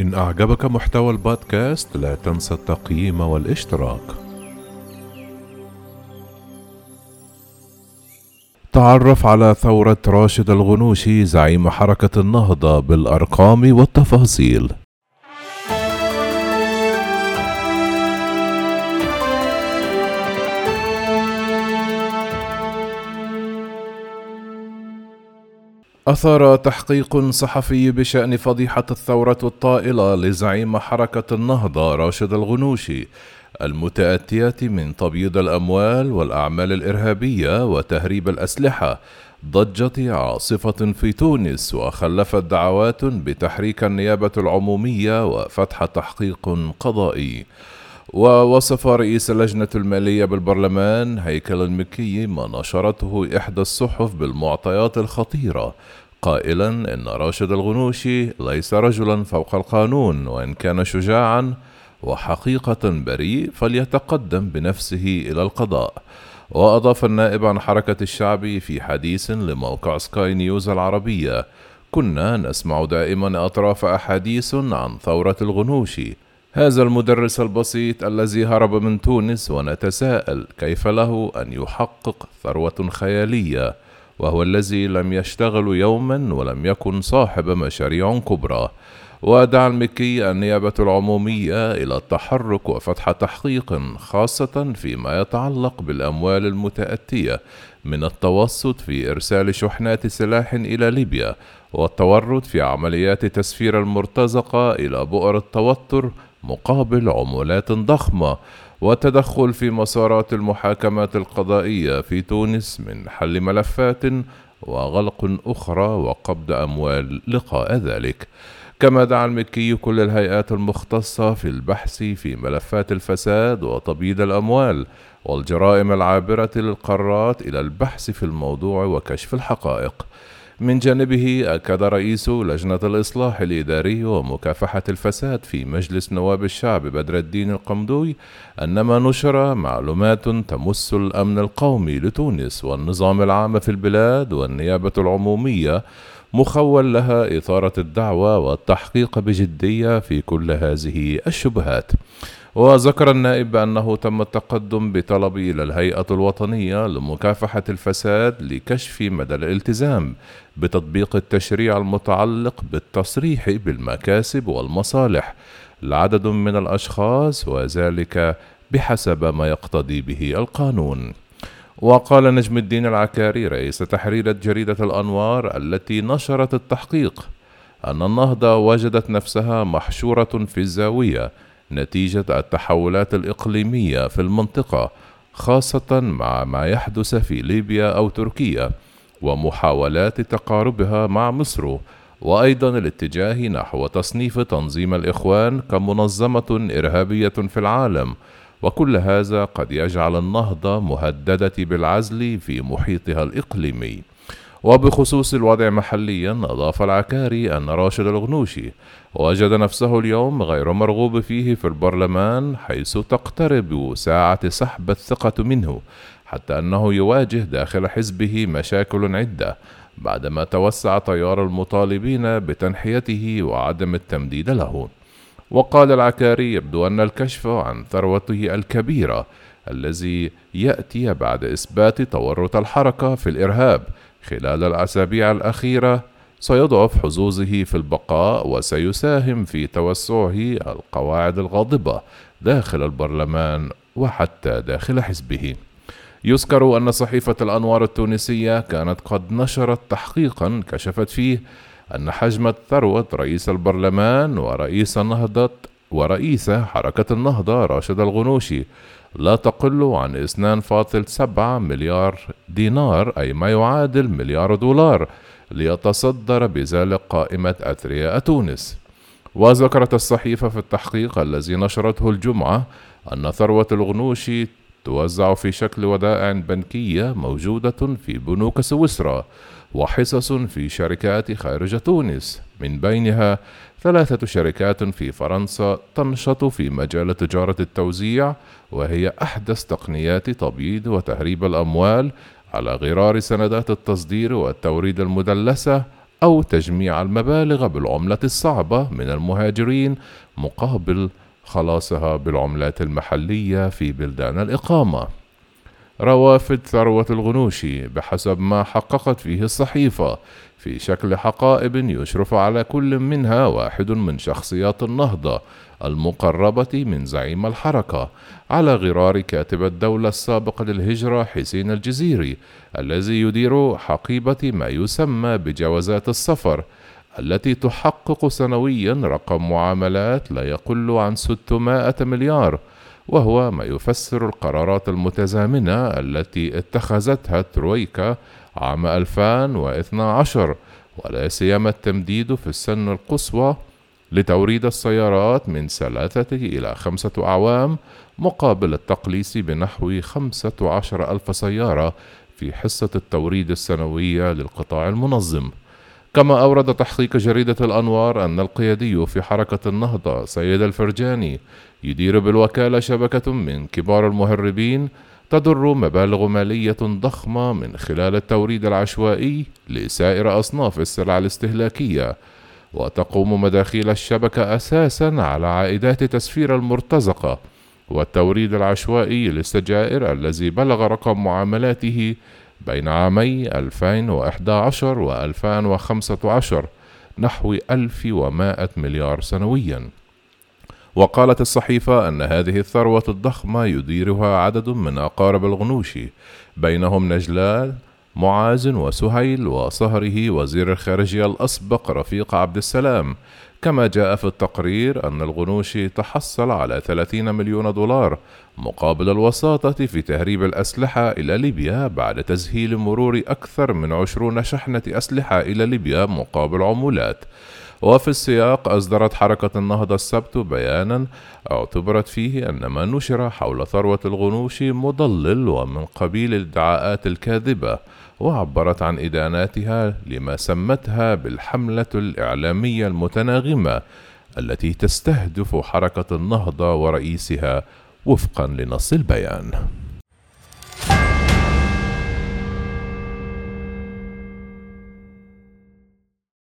إن أعجبك محتوى البودكاست لا تنسى التقييم والاشتراك. تعرف على ثورة راشد الغنوشي زعيم حركة النهضة بالأرقام والتفاصيل. أثار تحقيق صحفي بشأن فضيحة الثورة الطائلة لزعيم حركة النهضة راشد الغنوشي المتأتية من تبييض الأموال والأعمال الإرهابية وتهريب الأسلحة ضجت عاصفة في تونس وخلفت دعوات بتحريك النيابة العمومية وفتح تحقيق قضائي. ووصف رئيس اللجنة المالية بالبرلمان هيكل المكي ما نشرته إحدى الصحف بالمعطيات الخطيرة قائلا إن راشد الغنوشي ليس رجلا فوق القانون وإن كان شجاعا وحقيقة بريء فليتقدم بنفسه إلى القضاء. وأضاف النائب عن حركة الشعب في حديث لموقع سكاي نيوز العربية كنا نسمع دائما أطراف أحاديث عن ثورة الغنوشي هذا المدرس البسيط الذي هرب من تونس ونتساءل كيف له أن يحقق ثروة خيالية وهو الذي لم يشتغل يوما ولم يكن صاحب مشاريع كبرى. ودعا المكي النيابة العمومية إلى التحرك وفتح تحقيق خاصة فيما يتعلق بالأموال المتأتية من التوسط في إرسال شحنات سلاح إلى ليبيا والتورط في عمليات تسفير المرتزقة إلى بؤر التوتر مقابل عمولات ضخمة والتدخل في مسارات المحاكمات القضائية في تونس من حل ملفات وغلق أخرى وقبض أموال لقاء ذلك. كما دعا المكي كل الهيئات المختصة في البحث في ملفات الفساد وتبييض الأموال والجرائم العابرة للقارات إلى البحث في الموضوع وكشف الحقائق. من جانبه أكد رئيس لجنة الإصلاح الإداري ومكافحة الفساد في مجلس نواب الشعب بدر الدين القمدوي أن ما نشر معلومات تمس الأمن القومي لتونس والنظام العام في البلاد والنيابة العمومية مخول لها إثارة الدعوة والتحقيق بجدية في كل هذه الشبهات. وذكر النائب بأنه تم التقدم بطلب إلى الهيئة الوطنية لمكافحة الفساد لكشف مدى الالتزام بتطبيق التشريع المتعلق بالتصريح بالمكاسب والمصالح لعدد من الأشخاص وذلك بحسب ما يقتضي به القانون. وقال نجم الدين العكاري رئيس تحرير جريدة الأنوار التي نشرت التحقيق أن النهضة وجدت نفسها محشورة في الزاوية نتيجة التحولات الإقليمية في المنطقة خاصة مع ما يحدث في ليبيا أو تركيا ومحاولات تقاربها مع مصر وأيضا الاتجاه نحو تصنيف تنظيم الإخوان كمنظمة إرهابية في العالم. وكل هذا قد يجعل النهضة مهددة بالعزل في محيطها الإقليمي. وبخصوص الوضع محليا أضاف العكاري أن راشد الغنوشي وجد نفسه اليوم غير مرغوب فيه في البرلمان حيث تقترب ساعة سحب الثقة منه حتى أنه يواجه داخل حزبه مشاكل عدة بعدما توسع تيار المطالبين بتنحيته وعدم التمديد له. وقال العكاري يبدو أن الكشف عن ثروته الكبيرة الذي يأتي بعد إثبات تورط الحركة في الإرهاب خلال الأسابيع الأخيرة سيضعف حظوظه في البقاء وسيساهم في توسعه القواعد الغاضبة داخل البرلمان وحتى داخل حزبه. يذكر أن صحيفة الأنوار التونسية كانت قد نشرت تحقيقا كشفت فيه أن حجم ثروة رئيس البرلمان ورئيس النهضة ورئيس حركة النهضة راشد الغنوشي لا تقل عن 2.7 مليار دينار أي ما يعادل مليار دولار ليتصدر بذلك قائمة أثرياء تونس. وذكرت الصحيفة في التحقيق الذي نشرته الجمعة أن ثروة الغنوشي توزع في شكل ودائع بنكية موجودة في بنوك سويسرا وحصص في شركات خارج تونس. من بينها ثلاثة شركات في فرنسا تنشط في مجال تجارة التوزيع وهي أحدث تقنيات تبييض وتهريب الأموال على غرار سندات التصدير والتوريد المدلسة أو تجميع المبالغ بالعملة الصعبة من المهاجرين مقابل خلاصها بالعملات المحلية في بلدان الإقامة. روافد ثروة الغنوشي بحسب ما حققت فيه الصحيفة في شكل حقائب يشرف على كل منها واحد من شخصيات النهضة المقربة من زعيم الحركة على غرار كاتب الدولة السابق للهجرة حسين الجزيري الذي يدير حقيبة ما يسمى بجوازات السفر التي تحقق سنويا رقم معاملات لا يقل عن 600 مليار وهو ما يفسر القرارات المتزامنة التي اتخذتها ترويكا عام 2012 ولا سيما التمديد في السن القصوى لتوريد السيارات من ثلاثة إلى خمسة أعوام مقابل التقليص بنحو خمسة عشر ألف سيارة في حصة التوريد السنوية للقطاع المنظم. كما أورد تحقيق جريدة الأنوار أن القيادي في حركة النهضة سيد الفرجاني يدير بالوكالة شبكة من كبار المهربين تدر مبالغ مالية ضخمة من خلال التوريد العشوائي لسائر أصناف السلع الاستهلاكية وتقوم مداخيل الشبكة أساسا على عائدات تسفير المرتزقة والتوريد العشوائي للسجائر الذي بلغ رقم معاملاته بين عامي 2011 و 2015 نحو 1100 مليار سنويا. وقالت الصحيفة أن هذه الثروة الضخمة يديرها عدد من أقارب الغنوشي بينهم نجلال معاذ وسهيل وصهره وزير الخارجية الأسبق رفيق عبد السلام. كما جاء في التقرير أن الغنوشي تحصل على 30 مليون دولار مقابل الوساطة في تهريب الأسلحة إلى ليبيا بعد تسهيل مرور أكثر من عشرون شحنة أسلحة إلى ليبيا مقابل عمولات. وفي السياق أصدرت حركة النهضة السبت بيانا اعتبرت فيه أن ما نشر حول ثروة الغنوشي مضلل ومن قبيل الادعاءات الكاذبة وعبرت عن إداناتها لما سمتها بالحملة الإعلامية المتناغمة التي تستهدف حركة النهضة ورئيسها وفقا لنص البيان.